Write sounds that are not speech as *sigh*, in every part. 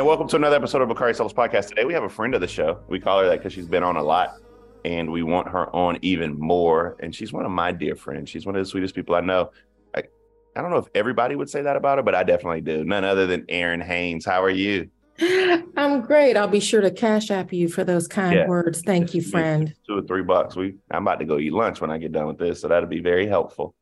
And welcome to another episode of Bakari Sellers Podcast. Today we have a friend of the show. We call her that because she's been on a lot and we want her on even more. And she's one of my dear friends. She's one of the sweetest people I know. I, I don't know if everybody would say that about her, but I definitely do. None other than Errin Haines. How are you? *laughs* I'm great. I'll be sure to cash app you for those kind yeah. words. Thank you, friend. Two or three bucks. We I'm about to go eat lunch when I get done with this, so that'll be very helpful.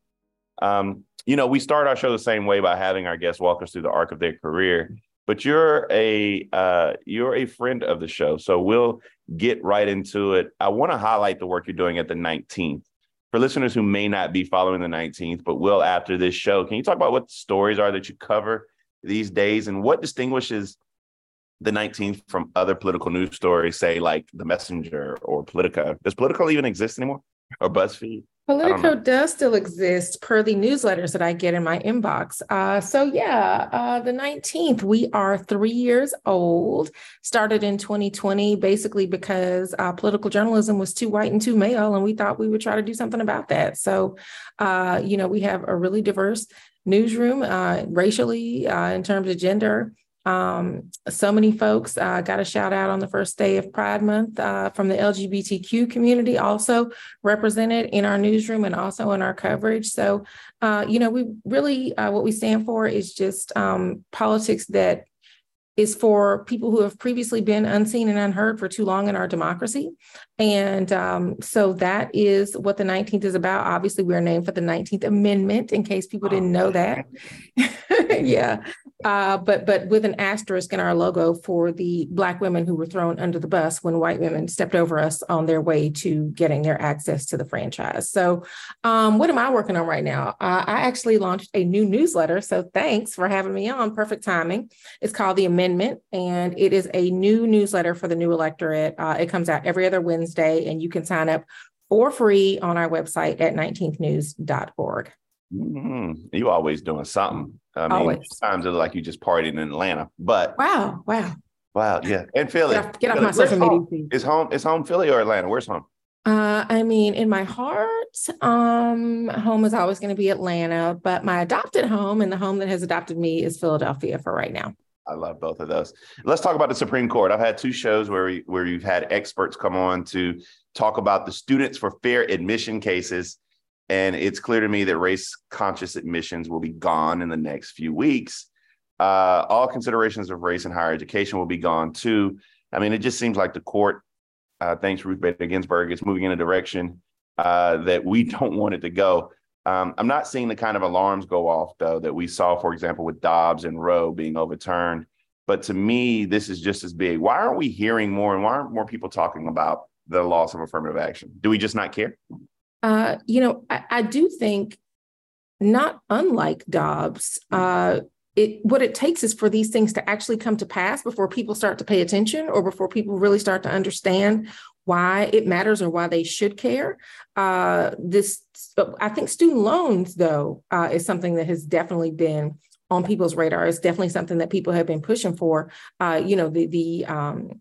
Um, you know, we start our show the same way by having our guests walk us through the arc of their career but you're a uh, you're a friend of the show, so we'll get right into it. I want to highlight the work you're doing at the 19th for listeners who may not be following the 19th, but will after this show. Can you talk about what stories are that you cover these days, and what distinguishes the 19th from other political news stories, say like The Messenger or Politico? Does Politico even exist anymore, or BuzzFeed? Politico does still exist per the newsletters that I get in my inbox. Uh, so, yeah, uh, the 19th, we are three years old, started in 2020, basically because uh, political journalism was too white and too male, and we thought we would try to do something about that. So, uh, you know, we have a really diverse newsroom uh, racially, uh, in terms of gender. Um, so many folks uh, got a shout out on the first day of Pride Month uh, from the LGBTQ community, also represented in our newsroom and also in our coverage. So, uh, you know, we really, uh, what we stand for is just um, politics that is for people who have previously been unseen and unheard for too long in our democracy. And um, so that is what the 19th is about. Obviously, we are named for the 19th Amendment, in case people didn't know that. *laughs* yeah. Uh, but but with an asterisk in our logo for the Black women who were thrown under the bus when white women stepped over us on their way to getting their access to the franchise. So, um, what am I working on right now? Uh, I actually launched a new newsletter. So, thanks for having me on. Perfect timing. It's called The Amendment, and it is a new newsletter for the new electorate. Uh, it comes out every other Wednesday, and you can sign up for free on our website at 19thnews.org. Mm-hmm. You always doing something. I mean, always. times it like you just partied in Atlanta, but wow, wow, wow, yeah, and Philly. Get off, get off my social media. Is home is home Philly or Atlanta? Where's home? Uh, I mean, in my heart, um, home is always going to be Atlanta, but my adopted home and the home that has adopted me is Philadelphia for right now. I love both of those. Let's talk about the Supreme Court. I've had two shows where we, where you've had experts come on to talk about the students for fair admission cases and it's clear to me that race conscious admissions will be gone in the next few weeks. Uh, all considerations of race in higher education will be gone too. I mean, it just seems like the court, uh, thanks Ruth Bader Ginsburg, is moving in a direction uh, that we *laughs* don't want it to go. Um, I'm not seeing the kind of alarms go off, though, that we saw, for example, with Dobbs and Roe being overturned. But to me, this is just as big. Why aren't we hearing more and why aren't more people talking about the loss of affirmative action? Do we just not care? Uh, you know, I, I, do think, not unlike Dobbs, uh, it what it takes is for these things to actually come to pass before people start to pay attention or before people really start to understand why it matters or why they should care. Uh, this, I think, student loans though uh, is something that has definitely been on people's radar. It's definitely something that people have been pushing for. Uh, you know, the the um,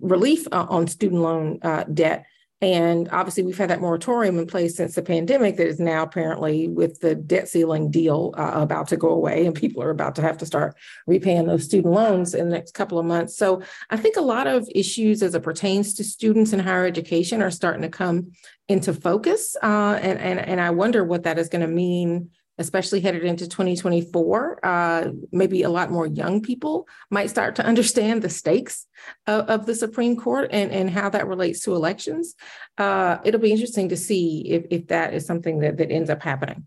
relief uh, on student loan uh, debt and obviously, we've had that moratorium in place since the pandemic that is now apparently with the debt ceiling deal uh, about to go away, and people are about to have to start repaying those student loans in the next couple of months. So I think a lot of issues as it pertains to students in higher education are starting to come into focus. Uh, and, and, and I wonder what that is going to mean especially headed into 2024, uh, maybe a lot more young people might start to *laughs* understand the stakes of, of the Supreme Court and, and how that relates to elections. Uh, it'll be interesting to see if, if that is something that, that ends up happening.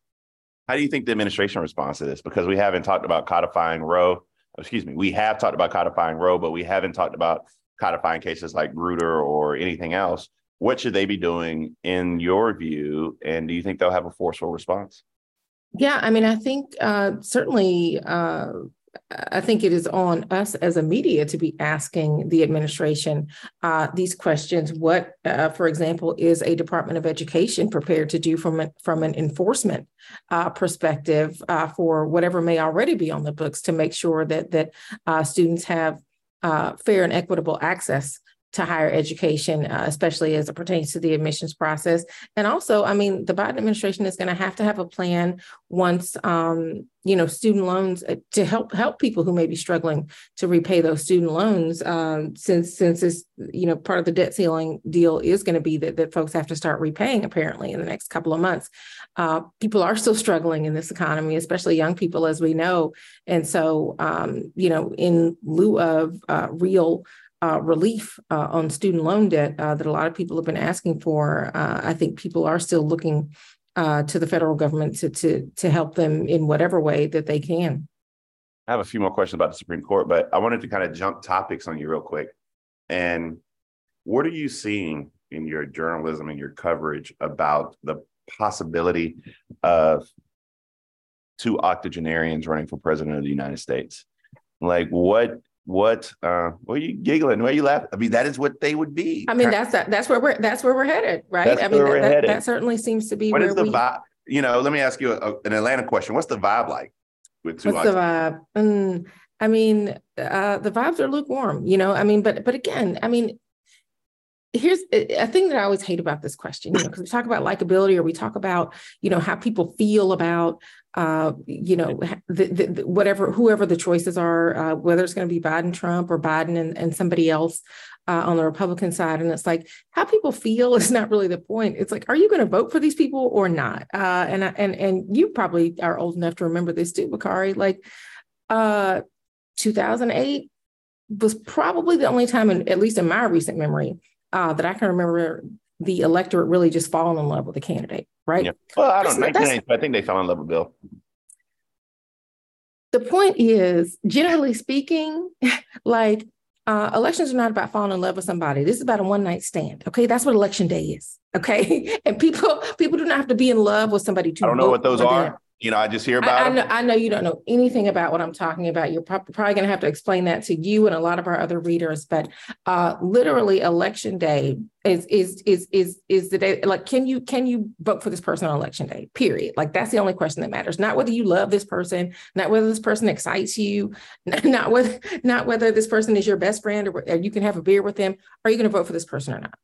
How do you think the administration responds to this? Because we haven't talked about codifying Roe. Excuse me, we have talked about codifying Roe, but we haven't talked about codifying cases like Grutter or anything else. What should they be doing in your view? And do you think they'll have a forceful response? Yeah, I mean, I think uh, certainly, uh, I think it is on us as a media to be asking the administration uh, these questions. What, uh, for example, is a Department of Education prepared to do from an, from an enforcement uh, perspective uh, for whatever may already be on the books to make sure that that students have fair and equitable access to higher education, uh, especially as it pertains to the admissions process. And also, I mean, the Biden administration is going to have to have a plan once, um, you know, student loans uh, to help help people who may be struggling to repay those student loans. Um, since since this, you know, part of the debt ceiling deal is going to be that that folks have to start repaying apparently in the next couple of months. Uh, people are still struggling in this economy, especially young people, as we know. And so, um, you know, in lieu of uh, real uh, relief uh, on student loan debt uh, that a lot of people have been asking for, uh, I think people are still looking uh, to the federal government to, to, to help them in whatever way that they can. I have a few more questions about the Supreme Court, but I wanted to kind of jump topics on you real quick. And what are you seeing in your journalism and your coverage about the possibility of two octogenarians running for president of the United States? Like, what what uh what are you giggling? Why are you laughing i mean that is what they would be. I mean that's that, that's where we're that's where we're headed right? That's i mean that, that, that, certainly seems to be what where is the we, vibe? You know let me ask you a, an atlanta question. What's the vibe like with two what's the vibe? Mm, i mean uh the vibes are lukewarm you know? I mean but but again i mean here's a thing that I always hate about this question, you know, because we talk about likability or we talk about, you know, how people feel about, uh, you know, the, the, whatever, whoever the choices are, uh, whether it's going to be Biden, Trump, or Biden and, and somebody else uh, on the Republican side. And it's like how people feel *laughs* is not really the point. It's like, are you going to vote for these people or not? Uh, and and and you probably are old enough to remember this too, Bakari. Like, uh, 2008 was probably the only time, in, at least in my recent memory, uh, that I can remember the electorate really just falling in love with the candidate, right? Yeah. Well, I don't know. I think they fell in love with Bill. The point is, generally speaking, *laughs* like uh, elections are not about falling in love with somebody. This is about a one night stand. Okay, that's what election day is. Okay, *laughs* and people people do not have to be in love with somebody to. I don't know what those are. Them. You know, I just hear about. I, I, know, I know you don't know anything about what I'm talking about. You're pro- probably going to have to explain that to you and a lot of our other readers. But uh, literally, election day is is is is is the day. Like, can you can you vote for this person on election day? Period. Like, that's the only question that matters. Not whether you love this person, not whether this person excites you, *laughs* not whether not whether this person is your best friend or, or you can have a beer with them. Are you going to vote for this person or not?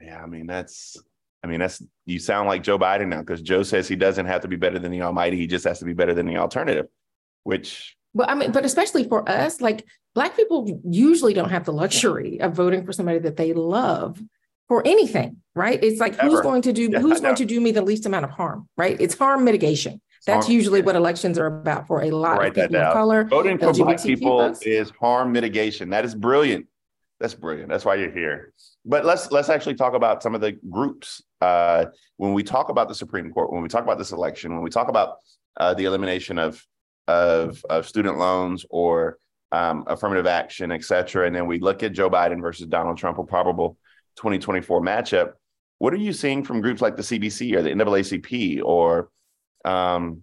Yeah, I mean that's I mean, that's you sound like Joe Biden now because Joe says he doesn't have to be better than the Almighty. He just has to be better than the alternative, which. Well, I mean, but especially for us, like Black people usually don't have the luxury of voting for somebody that they love for anything, right? It's like Ever. who's going to do yeah, who's going to do me the least amount of harm, right? It's harm mitigation. That's harm, usually what elections are about for a lot of people of color. Voting for Black people folks. is harm mitigation. That is brilliant. That's brilliant. That's why you're here. But let's let's actually talk about some of the groups. Uh, when we talk about the Supreme Court, when we talk about this election, when we talk about uh, the elimination of, of of student loans or um, affirmative action, et cetera, and then we look at Joe Biden versus Donald Trump, a probable 2024 matchup. What are you seeing from groups like the CBC or the NAACP or um,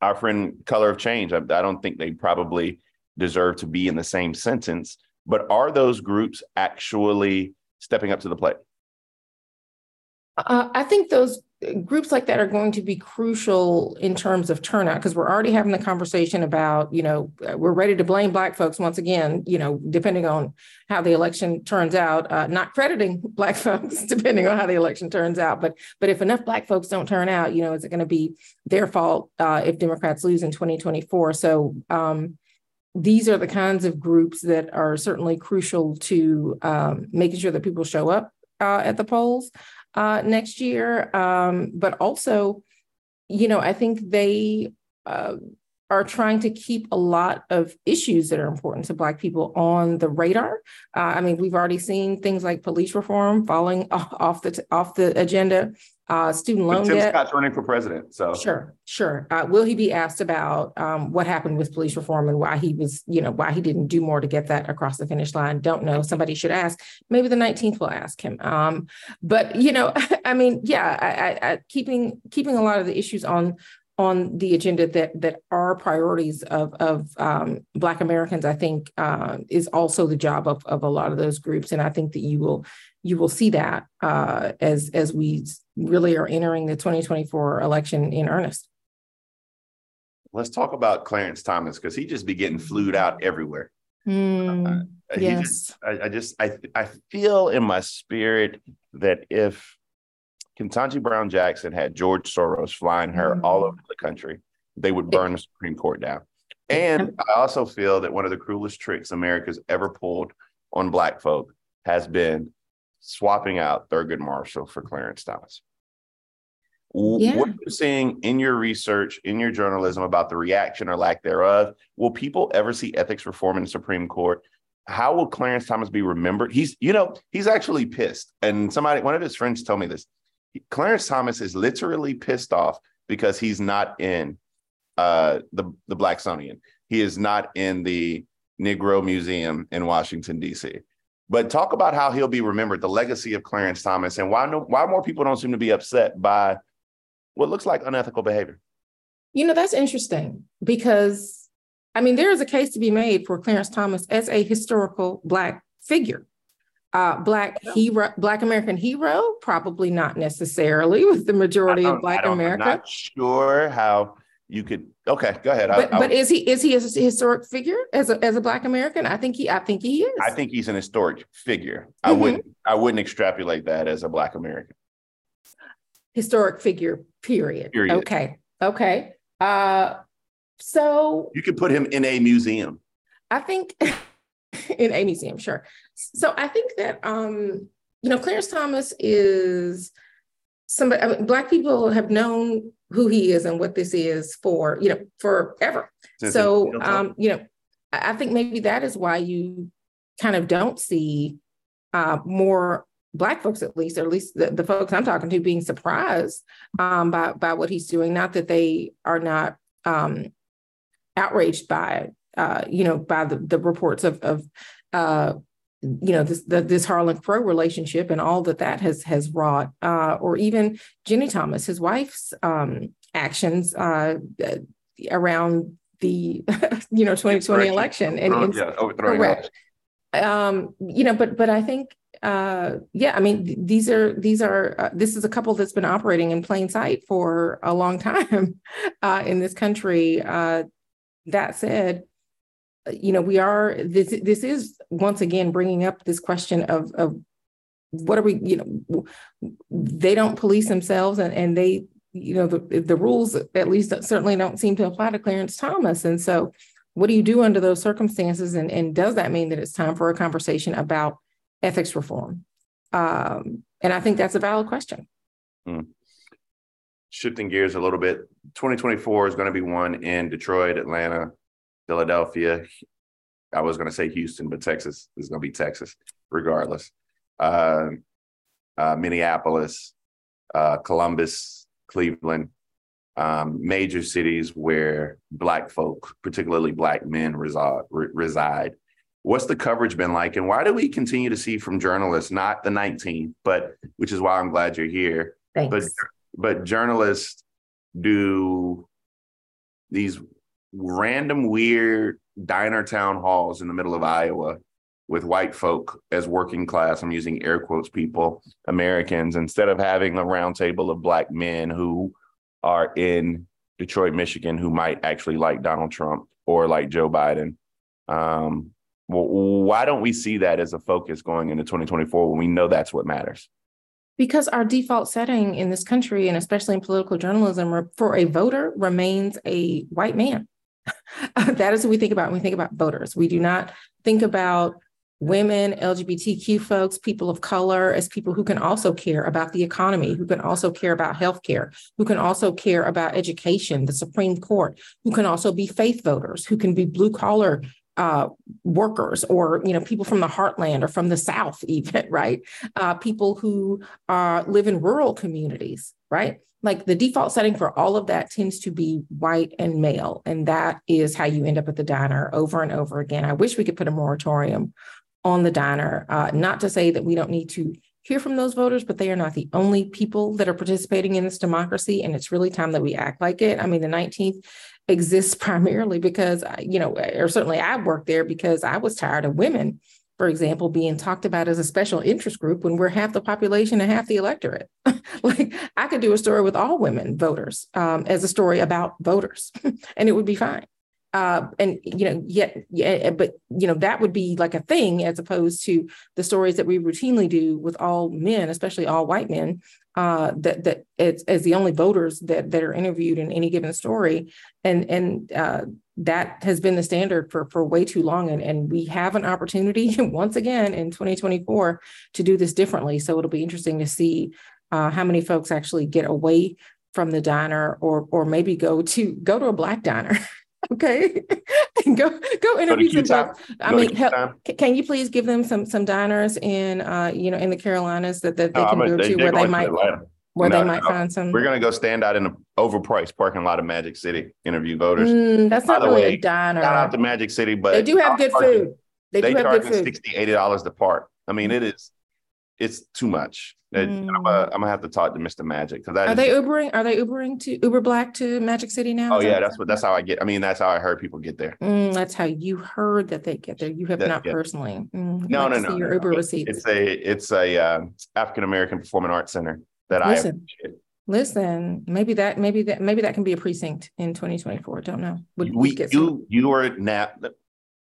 our friend Color of Change? I, I don't think they probably deserve to be in the same sentence but are those groups actually stepping up to the plate? Uh, I think those groups like that are going to be crucial in terms of turnout because we're already having the conversation about, you know, uh, we're ready to blame Black folks once again, you know, depending on how the election turns out, uh, not crediting *laughs* Black folks *laughs* depending on how the election turns out. But but if enough Black folks don't turn out, you know, is it going to be their fault uh, if Democrats lose in 2024? So, um, these are the kinds of groups that are certainly crucial to um, making sure that people show up uh, at the polls uh, next year. Um, but also, you know, I think they uh, are trying to keep a lot of issues that are important to Black people on the radar. Uh, I mean, we've already seen things like police reform falling *laughs* off the off the agenda uh, student loan Tim debt. Scott's running for president, so sure, sure. Uh, will he be asked about um, what happened with police reform and why he was, you know, why he didn't do more to get that across the finish line? Don't know. Somebody should ask. Maybe the nineteenth will ask him. Um, but you know, *laughs* I mean, yeah, I, I, I, keeping keeping a lot of the issues on on the agenda that that are priorities of of um, Black Americans, I think uh, is also the job of of a lot of those groups, and I think that you will you will see that uh, as as we really are entering the 2024 election in earnest. Let's talk about Clarence Thomas because he just be getting flued out everywhere. Mm. Uh, Yes. Just, I, I, just I I feel in my spirit that if Ketanji Brown Jackson had George Soros flying her mm-hmm. all over the country, they would burn the Supreme Court down. And I also feel that one of the cruelest tricks America's ever pulled on Black folk has been swapping out Thurgood Marshall for Clarence Thomas. Yeah. What are you seeing in your research, in your journalism about the reaction or lack thereof? Will people ever see ethics reform in the Supreme Court? How will Clarence Thomas be remembered? He's, you know, he's actually pissed. And somebody, one of his friends told me this. Clarence Thomas is literally pissed off because he's not in uh, the the Blacksonian. He is not in the Negro Museum in Washington D.C. But talk about how he'll be remembered, the legacy of Clarence Thomas, and why no, why more people don't seem to be upset by what looks like unethical behavior. You know, that's interesting because I mean, there is a case to be made for Clarence Thomas as a historical Black figure. Uh, black hero, Black American hero, probably not necessarily with the majority of Black America. I'm not sure how you could okay go ahead. But, I, but is he is he a historic figure as a as a black american? I think he i think he is. I think he's an historic figure. Mm-hmm. i wouldn't i wouldn't extrapolate that as a black american. Historic figure period, period. okay okay. Uh so. You could put him in a museum. I think *laughs* in a museum sure. So i think that um you know clarence thomas is somebody I mean, black people have known who he is and what this is for, you know, forever. so, um, you know, I think maybe that is why you kind of don't see uh, more black folks, at least, or at least the, the folks I'm talking to, being surprised um, by by what he's doing. Not that they are not um, outraged by, uh, you know, by the, the reports of of uh, you know this the, this Harlan Crow relationship and all that that has has wrought, uh, or even Ginni Thomas, his wife's um, actions uh, around the *laughs* you know 2020 election and, and yeah, correct. Um, you know, but but I think uh, yeah, I mean these are these are uh, this is a couple that's been operating in plain sight for a long *laughs* time uh, in this country. Uh, that said, you know we are this this is once again bringing up this question of of what are we you know they don't police themselves and and they you know the the rules at least certainly don't seem to apply to Clarence Thomas and so what do you do under those circumstances and and does that mean that it's time for a conversation about ethics reform um, and I think that's a valid question. Hmm. Shifting gears a little bit, 2024 is going to be one in Detroit, Atlanta, Philadelphia. I was going to say Houston, but Texas is going to be Texas, regardless. Uh, uh, Minneapolis, uh, Columbus, Cleveland, um, major cities where Black folk, particularly Black men, reside, re- reside. What's the coverage been like, and why do we continue to see from journalists, not the 19th, but which is why I'm glad you're here, Thanks. but but journalists do these random weird diner town halls in the middle of Iowa with white folk as working class. I'm using air quotes people, Americans, instead of having a roundtable of black men who are in Detroit, Michigan, who might actually like Donald Trump or like Joe Biden. Um, well, why don't we see that as a focus going into 2024 when we know that's what matters? Because our default setting in this country, and especially in political journalism, for a voter remains a white man. *laughs* that is what we think about when we think about voters. We do not think about women, LGBTQ folks, people of color as people who can also care about the economy, who can also care about healthcare, who can also care about education, the Supreme Court, who can also be faith voters, who can be blue collar uh, workers or you know people from the heartland or from the south *laughs* even right? Uh, people who uh, live in rural communities right? Like the default setting for all of that tends to be white and male and that is how you end up at the diner over and over again. I wish we could put a moratorium on the diner uh, not to say that we don't need to hear from those voters but they are not the only people that are participating in this democracy and it's really time that we act like it. I mean the 19th exists primarily because you know or certainly i worked there because i was tired of women for example, being talked about as a special interest group when we're half the population and half the electorate. *laughs* like I could do a story with all women voters um, as a story about voters, *laughs* and it would be fine. Uh, and you know, yet, yeah, but you know, that would be like a thing as opposed to the stories that we routinely do with all men, especially all white men, uh, that that it's as the only voters that that are interviewed in any given story, and and uh, that has been the standard for for way too long, and and we have an opportunity *laughs* once again in 2024 to do this differently. So it'll be interesting to see uh, how many folks actually get away from the diner or or maybe go to go to a black diner *laughs* Okay, *laughs* go go interview go some. I mean, help, can you please give them some some diners in uh you know in the Carolinas that, that they no, can go to where they might where no, they might no. find some. We're gonna go stand out in the overpriced parking lot of Magic City, interview voters. Mm, that's By not really way, a diner. Shout out to Magic City, but they do have good food. They, they do have good food. 60 80 dollars to park. I mean, it is it's too much. Mm. I'm, gonna, I'm, gonna, have to talk to Mr. Magic because are they Ubering? Are they Ubering to Uber Black to Magic City now? Oh yeah, that's what that's how I get. I mean, that's how I heard people get there. Mm, that's how you heard that they get there. You have that, not yeah. personally. Mm, no, no, no. Your no, Uber no. receipts. It's a it's a uh, African American Performing Arts Center that listen, I Listen, maybe that maybe that maybe that can be a precinct in 2024. Don't know. Would we you some? you are now.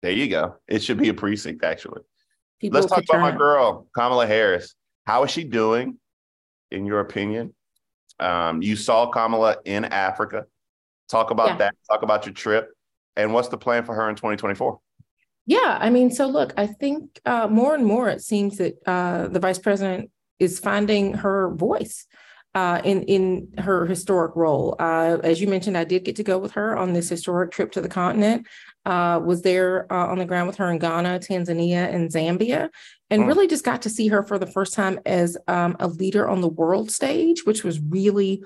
There you go. It should be a precinct actually. People Let's talk about my girl Kamala Harris. How is she doing? in your opinion? Um, you saw Kamala in Africa. Talk about yeah. that. Talk about your trip. And what's the plan for her in 2024? Yeah, I mean, so look, I think uh, more and more it seems that uh, the vice president is finding her voice uh, in in her historic role. Uh, as you mentioned, I did get to go with her on this historic trip to the continent. Uh, was there uh, on the ground with her in Ghana, Tanzania, and Zambia, and mm. really just got to see her for the first time as um, a leader on the world stage, which was really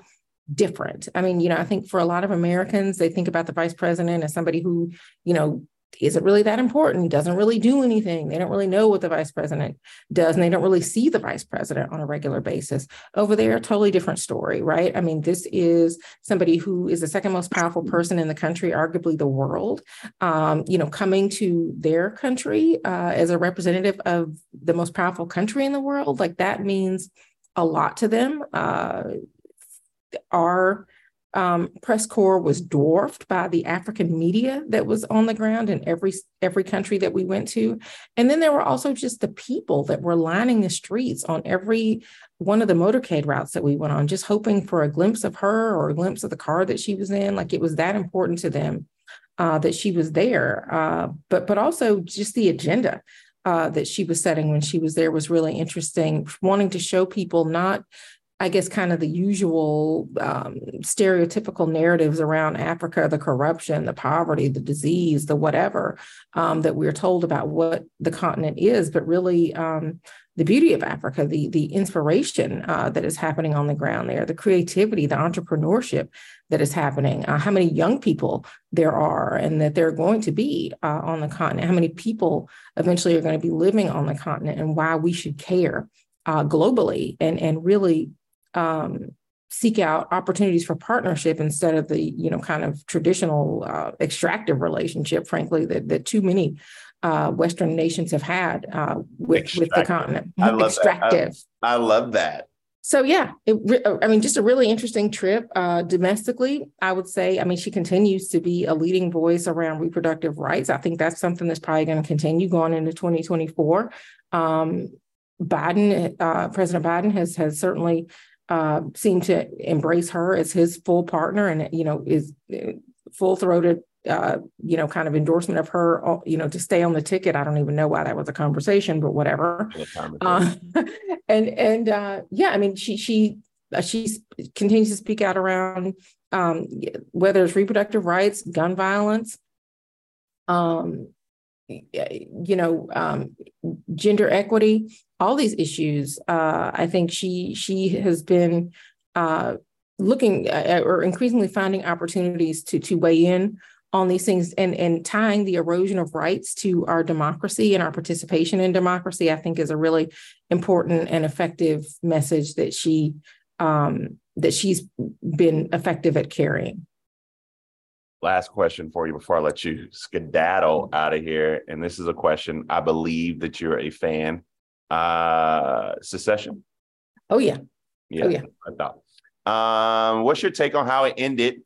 different. I mean, you know, I think for a lot of Americans, they think about the vice president as somebody who, you know, isn't really that important, doesn't really do anything. They don't really know what the vice president does, and they don't really see the vice president on a regular basis. Over there, totally different story, right? I mean, this is somebody who is the second most powerful person in the country, arguably the world, um, you know, coming to their country uh, as a representative of the most powerful country in the world. Like that means a lot to them. Uh, um, press corps was dwarfed by the African media that was on the ground in every every country that we went to, and then there were also just the people that were lining the streets on every one of the motorcade routes that we went on, just hoping for a glimpse of her or a glimpse of the car that she was in. Like it was that important to them uh, that she was there, uh, but but also just the agenda. Uh, that she was setting when she was there was really interesting, wanting to show people not I guess, kind of the usual um, stereotypical narratives around Africa the corruption, the poverty, the disease, the whatever um, that we're told about what the continent is, but really um, the beauty of Africa, the, the inspiration uh, that is happening on the ground there, the creativity, the entrepreneurship that is happening, uh, how many young people there are and that there are going to be uh, on the continent, how many people eventually are going to be living on the continent, and why we should care. Uh, globally and and really um, seek out opportunities for partnership instead of the you know kind of traditional uh, extractive relationship frankly that, that too many uh, western nations have had uh, with, with the continent. I love extractive that. I, I, love that. So yeah it, i mean just a really interesting trip uh, domestically i would say. I mean she continues to be a leading voice around reproductive rights. I think that's something that's probably going to continue going into 2024 um, biden uh, president biden has has certainly uh, seemed to embrace her as his full partner and, you know, is uh, full throated, uh, you know, kind of endorsement of her, uh, you know, to stay on the ticket. I don't even know why that was a conversation, but whatever. Uh, *laughs* and, and uh, yeah, I mean, she, she, she continues to speak out around um, whether it's reproductive rights, gun violence, um, you know, um, gender equity, all these issues. Uh, I think she she has been uh, looking at, or increasingly finding opportunities to to weigh in on these things and and tying the erosion of rights to our democracy and our participation in democracy. I think is a really important and effective message that she um, that she's been effective at carrying last question for you before I let you skedaddle out of here. And this is a question I believe that you're a fan. Uh Succession. Oh yeah. Yeah. Oh, yeah. I thought. Um, what's your take on how it ended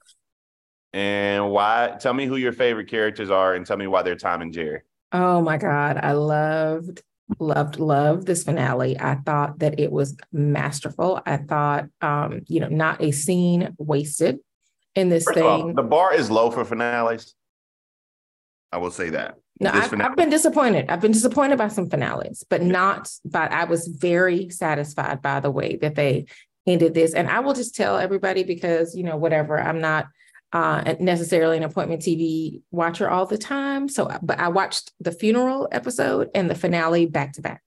And why? Tell me who your favorite characters are, and tell me why they're Tom and Jerry. Oh my God. I loved, loved, loved this finale. I thought that it was masterful. I thought, um, you know, not a scene wasted in this First thing. All, the bar is low for finales. I will say that. No, I've, I've, been disappointed. I've been disappointed by some finales, but not. But I was very satisfied by the way that they ended this. And I will just tell everybody because you know whatever. I'm not uh, necessarily an appointment TV watcher all the time. So, but I watched the funeral episode and the finale back to back.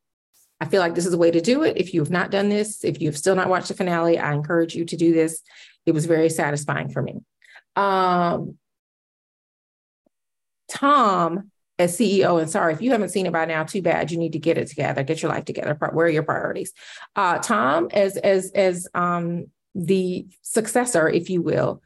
I feel like this is a way to do it. If you have not done this, if you've still not watched the finale, I encourage you to do this. It was very satisfying for me. Um, Tom, as CEO, and sorry if you haven't seen it by now, too bad. You need to get it together, get your life together. Where are your priorities? Uh, Tom, as as as um, the successor, if you will,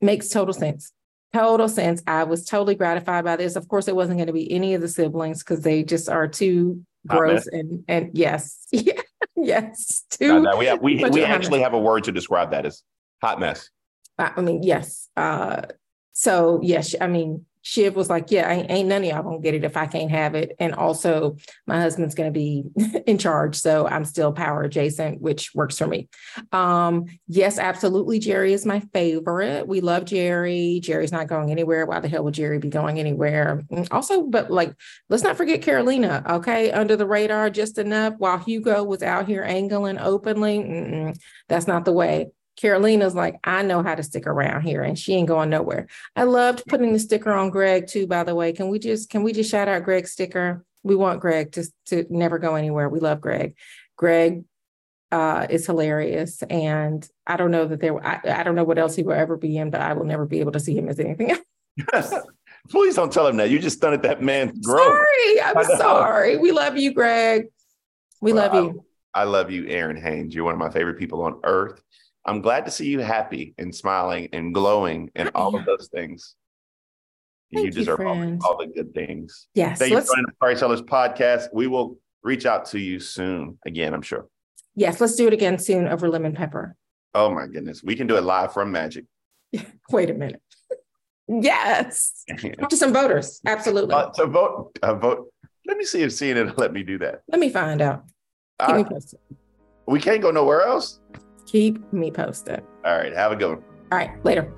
makes total sense. Total sense. I was totally gratified by this. Of course, it wasn't going to be any of the siblings because they just are too gross and and yes, *laughs* yes, too. No, no, we have, we we actually have a word to describe that as hot mess. I mean, yes. Uh, so yes, I mean, Shiv was like, Yeah, ain't, ain't none of y'all gonna get it if I can't have it. And also, my husband's gonna be *laughs* in charge. So I'm still power adjacent, which works for me. Um, yes, absolutely. Jerry is my favorite. We love Jerry. Jerry's not going anywhere. Why the hell would Jerry be going anywhere? Mm, also, but like, let's not forget Karolina, okay? Under the radar just enough while Hugo was out here angling openly. Mm-mm, that's not the way. Karolina's like, I know how to stick around here and she ain't going nowhere. I loved putting the sticker on Greg too, by the way. Can we just can we just shout out Greg's sticker? We want Greg to, to never go anywhere. We love Greg. Greg uh, is hilarious. And I don't know that there I, I don't know what else he will ever be in, but I will never be able to see him as anything else. Yes. Please don't tell him that. You just stunted that man's growth. Sorry, I'm sorry. We love you, Greg. We well, love you. I, I love you, Errin Haines. You're one of my favorite people on earth. I'm glad to see you happy and smiling and glowing and all of those things. Thank you deserve you, all, all, the good things. Yes. Thank you for joining the Bakari Sellers podcast. We will reach out to you soon again, I'm sure. Yes, let's do it again soon over lemon pepper. Oh my goodness. We can do it live from Magic. *laughs* Wait a minute. yes. *laughs* Talk to some voters. Absolutely. Uh, to vote, uh, vote. Let me see if CNN will let me do that. Let me find out. Keep uh, me posted. We can't go nowhere else. Keep me posted. All right. Have a good one. All right. Later.